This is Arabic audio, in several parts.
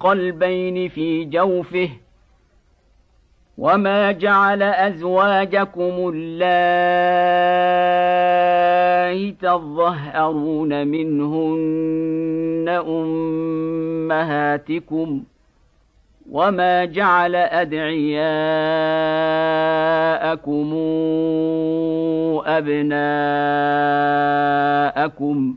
قلبين في جوفه وما جعل أزواجكم اللائي تظهرون منهن أمهاتكم وما جعل أدعياءكم أبناءكم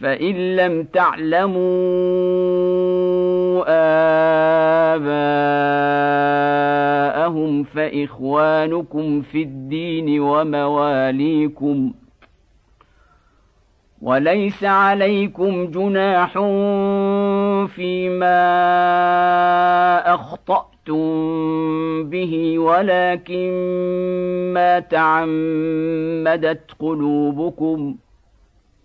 فإن لم تعلموا آباءهم فإخوانكم في الدين ومواليكم وليس عليكم جناح فيما أخطأتم به ولكن ما تعمدت قلوبكم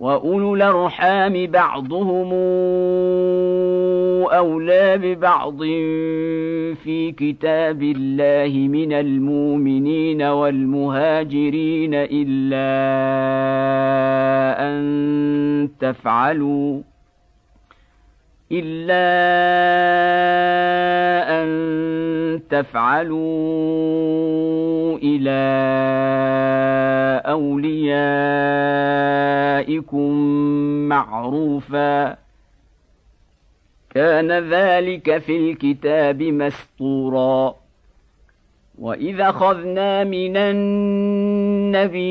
واولو الارحام بعضهم اولى ببعض في كتاب الله من المؤمنين والمهاجرين الا ان تفعلوا إلا أن تفعلوا إلى أوليائكم معروفا. كان ذلك في الكتاب مسطورا وإذا أخذنا من النبيين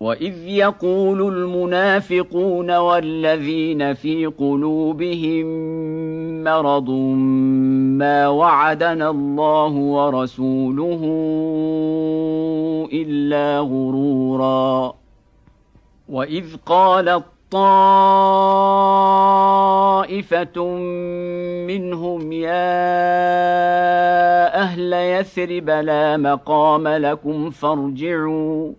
واذ يقول المنافقون والذين في قلوبهم مرض ما وعدنا الله ورسوله الا غرورا واذ قالت طائفه منهم يا أهل يثرب لا مقام لكم فارجعوا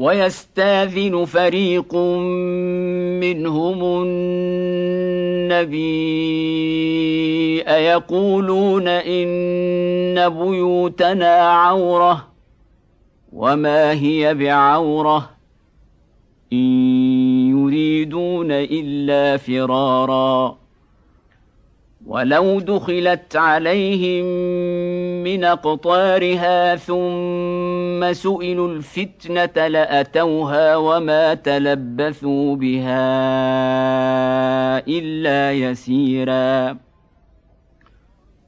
ويستاذن فريق منهم النبي أيقولون إن بيوتنا عورة وما هي بعورة إن يريدون إلا فرارا ولو دخلت عليهم من أقطارها ثم سئلوا الفتنة لأتوها وما تلبثوا بها إلا يسيرا.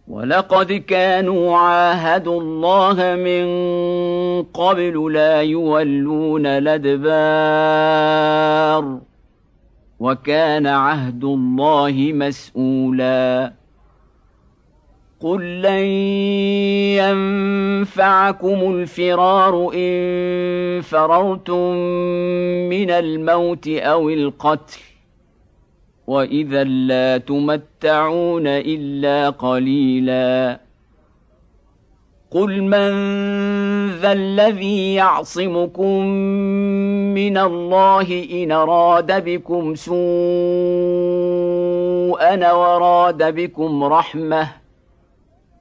ولقد كانوا عاهدوا الله من قبل لا يولون الأدبار وكان عهد الله مسؤولا. قل لن ينفعكم الفرار ان فررتم من الموت أو القتل واذا لا تمتعون الا قليلا قل من ذا الذي يعصمكم من الله ان اراد بكم سوءا وراد بكم رحمه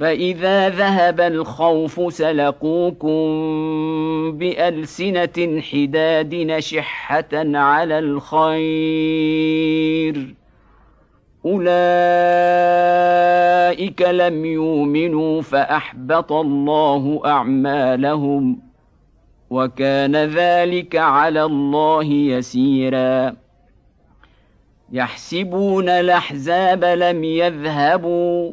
فإذا ذهب الخوف سلقوكم بألسنة حداد نشحة على الخير. أولئك لم يؤمنوا فأحبط الله أعمالهم وكان ذلك على الله يسيرا. يحسبون الأحزاب لم يذهبوا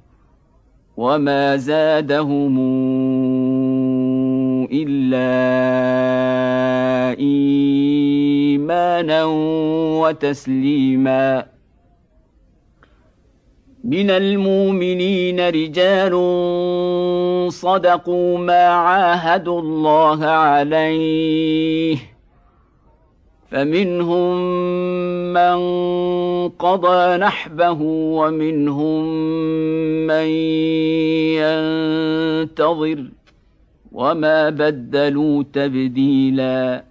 وما زادهم الا ايمانا وتسليما من المؤمنين رجال صدقوا ما عاهدوا الله عليه فمنهم من قضى نحبه ومنهم من ينتظر وما بدلوا تبديلا.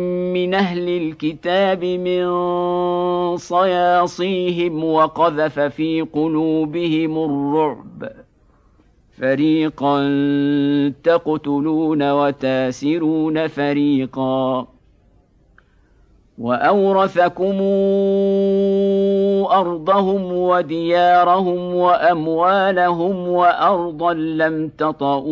من أهل الكتاب من صياصيهم وقذف في قلوبهم الرعب. فريقا تقتلون وتاسرون فريقا. وأورثكم أرضهم وديارهم وأموالهم وأرضا لم تطئوها.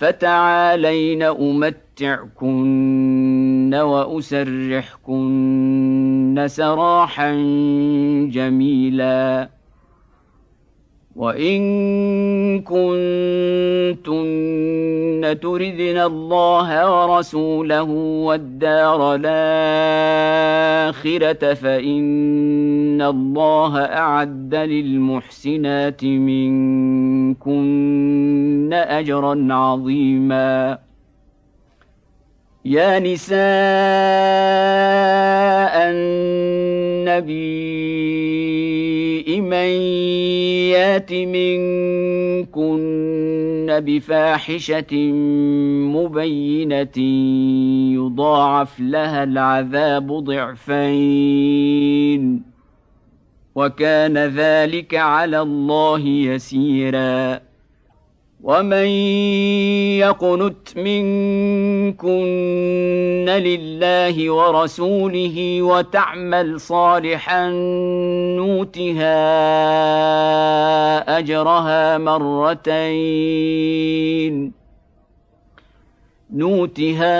فتعالين أمتعكن وأسرحكن سراحا جميلا وان كنتن تردن الله ورسوله والدار الاخره فان الله اعد للمحسنات منكن اجرا عظيما يا نساء النبي من يات منكن بفاحشة مبينة يضاعف لها العذاب ضعفين. وكان ذلك على الله يسيرا. ومن يقنت منكن لله ورسوله وتعمل صالحا نوتها اجرها مرتين نوتها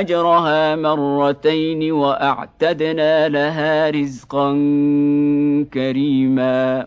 اجرها مرتين واعتدنا لها رزقا كريما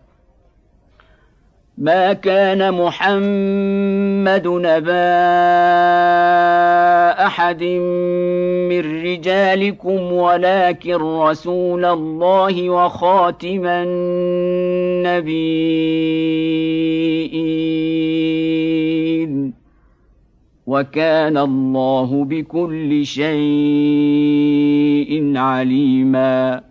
ما كان محمد نبا أحد من رجالكم ولكن رسول الله وخاتم النبيين. وكان الله بكل شيء عليما.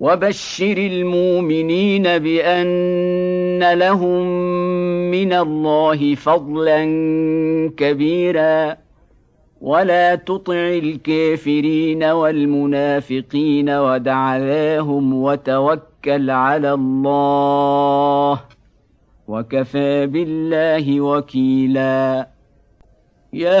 وبشر المؤمنين بأن لهم من الله فضلا كبيرا. ولا تطع الكافرين والمنافقين ودع ذاهم وتوكل على الله وكفى بالله وكيلا. يا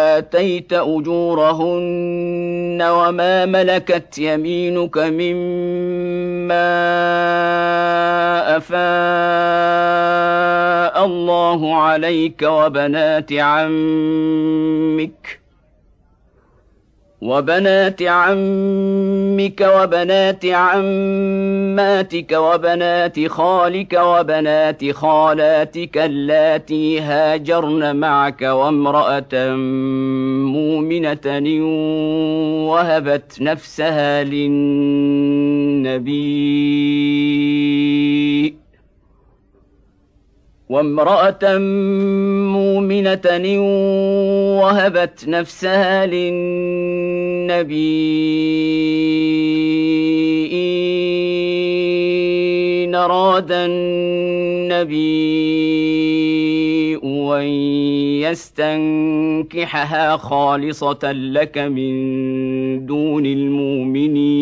أجورهن وما ملكت يمينك مما أفاء الله عليك وبنات عمك ۖ وبنات عمك وبنات عماتك وبنات خالك وبنات خالاتك اللاتي هاجرن معك وامرأة مؤمنة وهبت نفسها للنبي وامرأة مؤمنة وهبت نفسها للنبي ان أراد النبي أن يستنكحها خالصة لك من دون المؤمنين.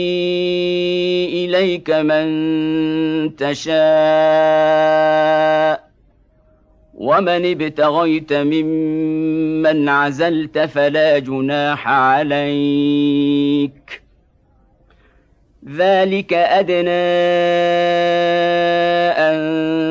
إليك من تشاء ومن ابتغيت ممن عزلت فلا جناح عليك. ذلك أدنى أن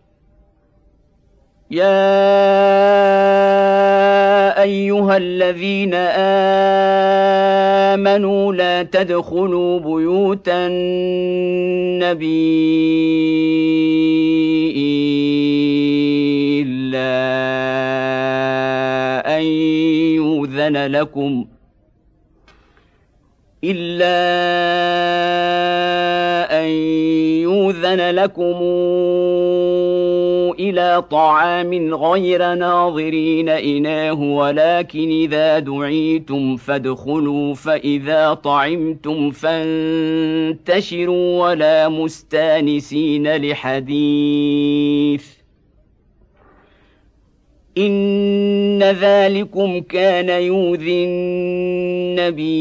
يا ايها الذين امنوا لا تدخلوا بيوت النبي الا ان يؤذن لكم الا ان يؤذن لكم إلى طعام غير ناظرين إناه ولكن إذا دعيتم فادخلوا فإذا طعمتم فانتشروا ولا مستانسين لحديث. إن ذلكم كان يؤذي النبي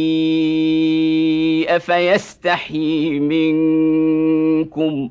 أفيستحيي منكم؟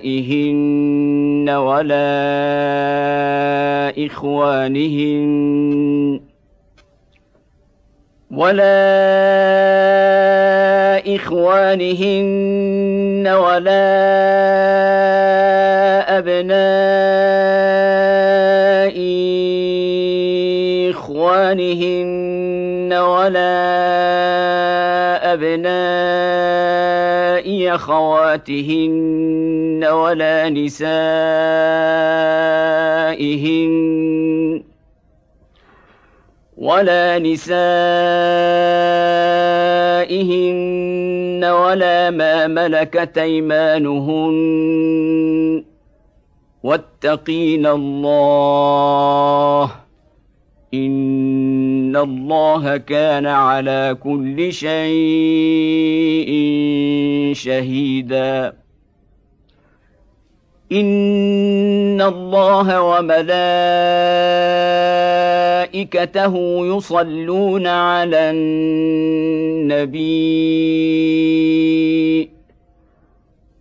أبنائهن ولا إخوانهن ولا إخوانهن ولا أبناء إخوانهن ولا أبناء أخواتهن ولا نسائهن ولا نسائهن ولا ما ملكت أيمانهن. واتقين الله. ان الله كان على كل شيء شهيدا. ان الله وملائكته يصلون على النبي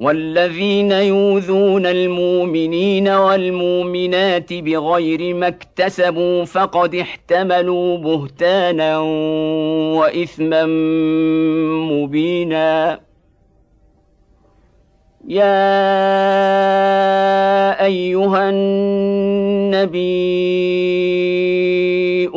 والذين يؤذون المؤمنين والمؤمنات بغير ما اكتسبوا فقد احتملوا بهتانا وإثما مبينا. يا أيها النبي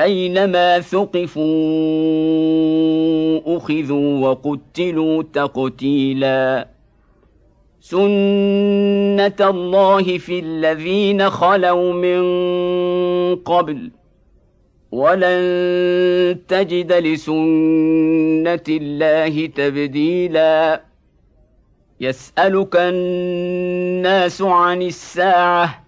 أينما ثقفوا أخذوا وقتلوا تقتيلا. سنه الله في الذين خلوا من قبل. ولن تجد لسنه الله تبديلا. يسالك الناس عن الساعة.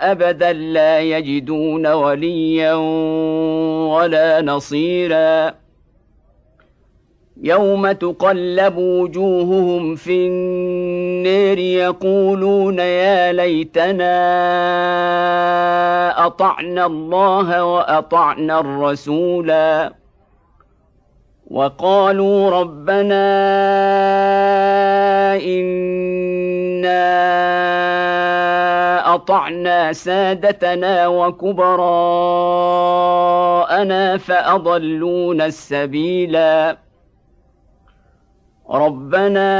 أبدا لا يجدون وليا ولا نصيرا. يوم تقلب وجوههم في النير يقولون يا ليتنا أطعنا الله وأطعنا الرسولا. وقالوا ربنا إنا اطعنا سادتنا وكبراءنا فاضلونا السبيلا. ربنا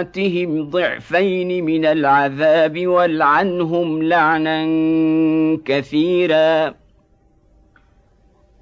آتهم ضعفين من العذاب والعنهم لعنا كثيرا.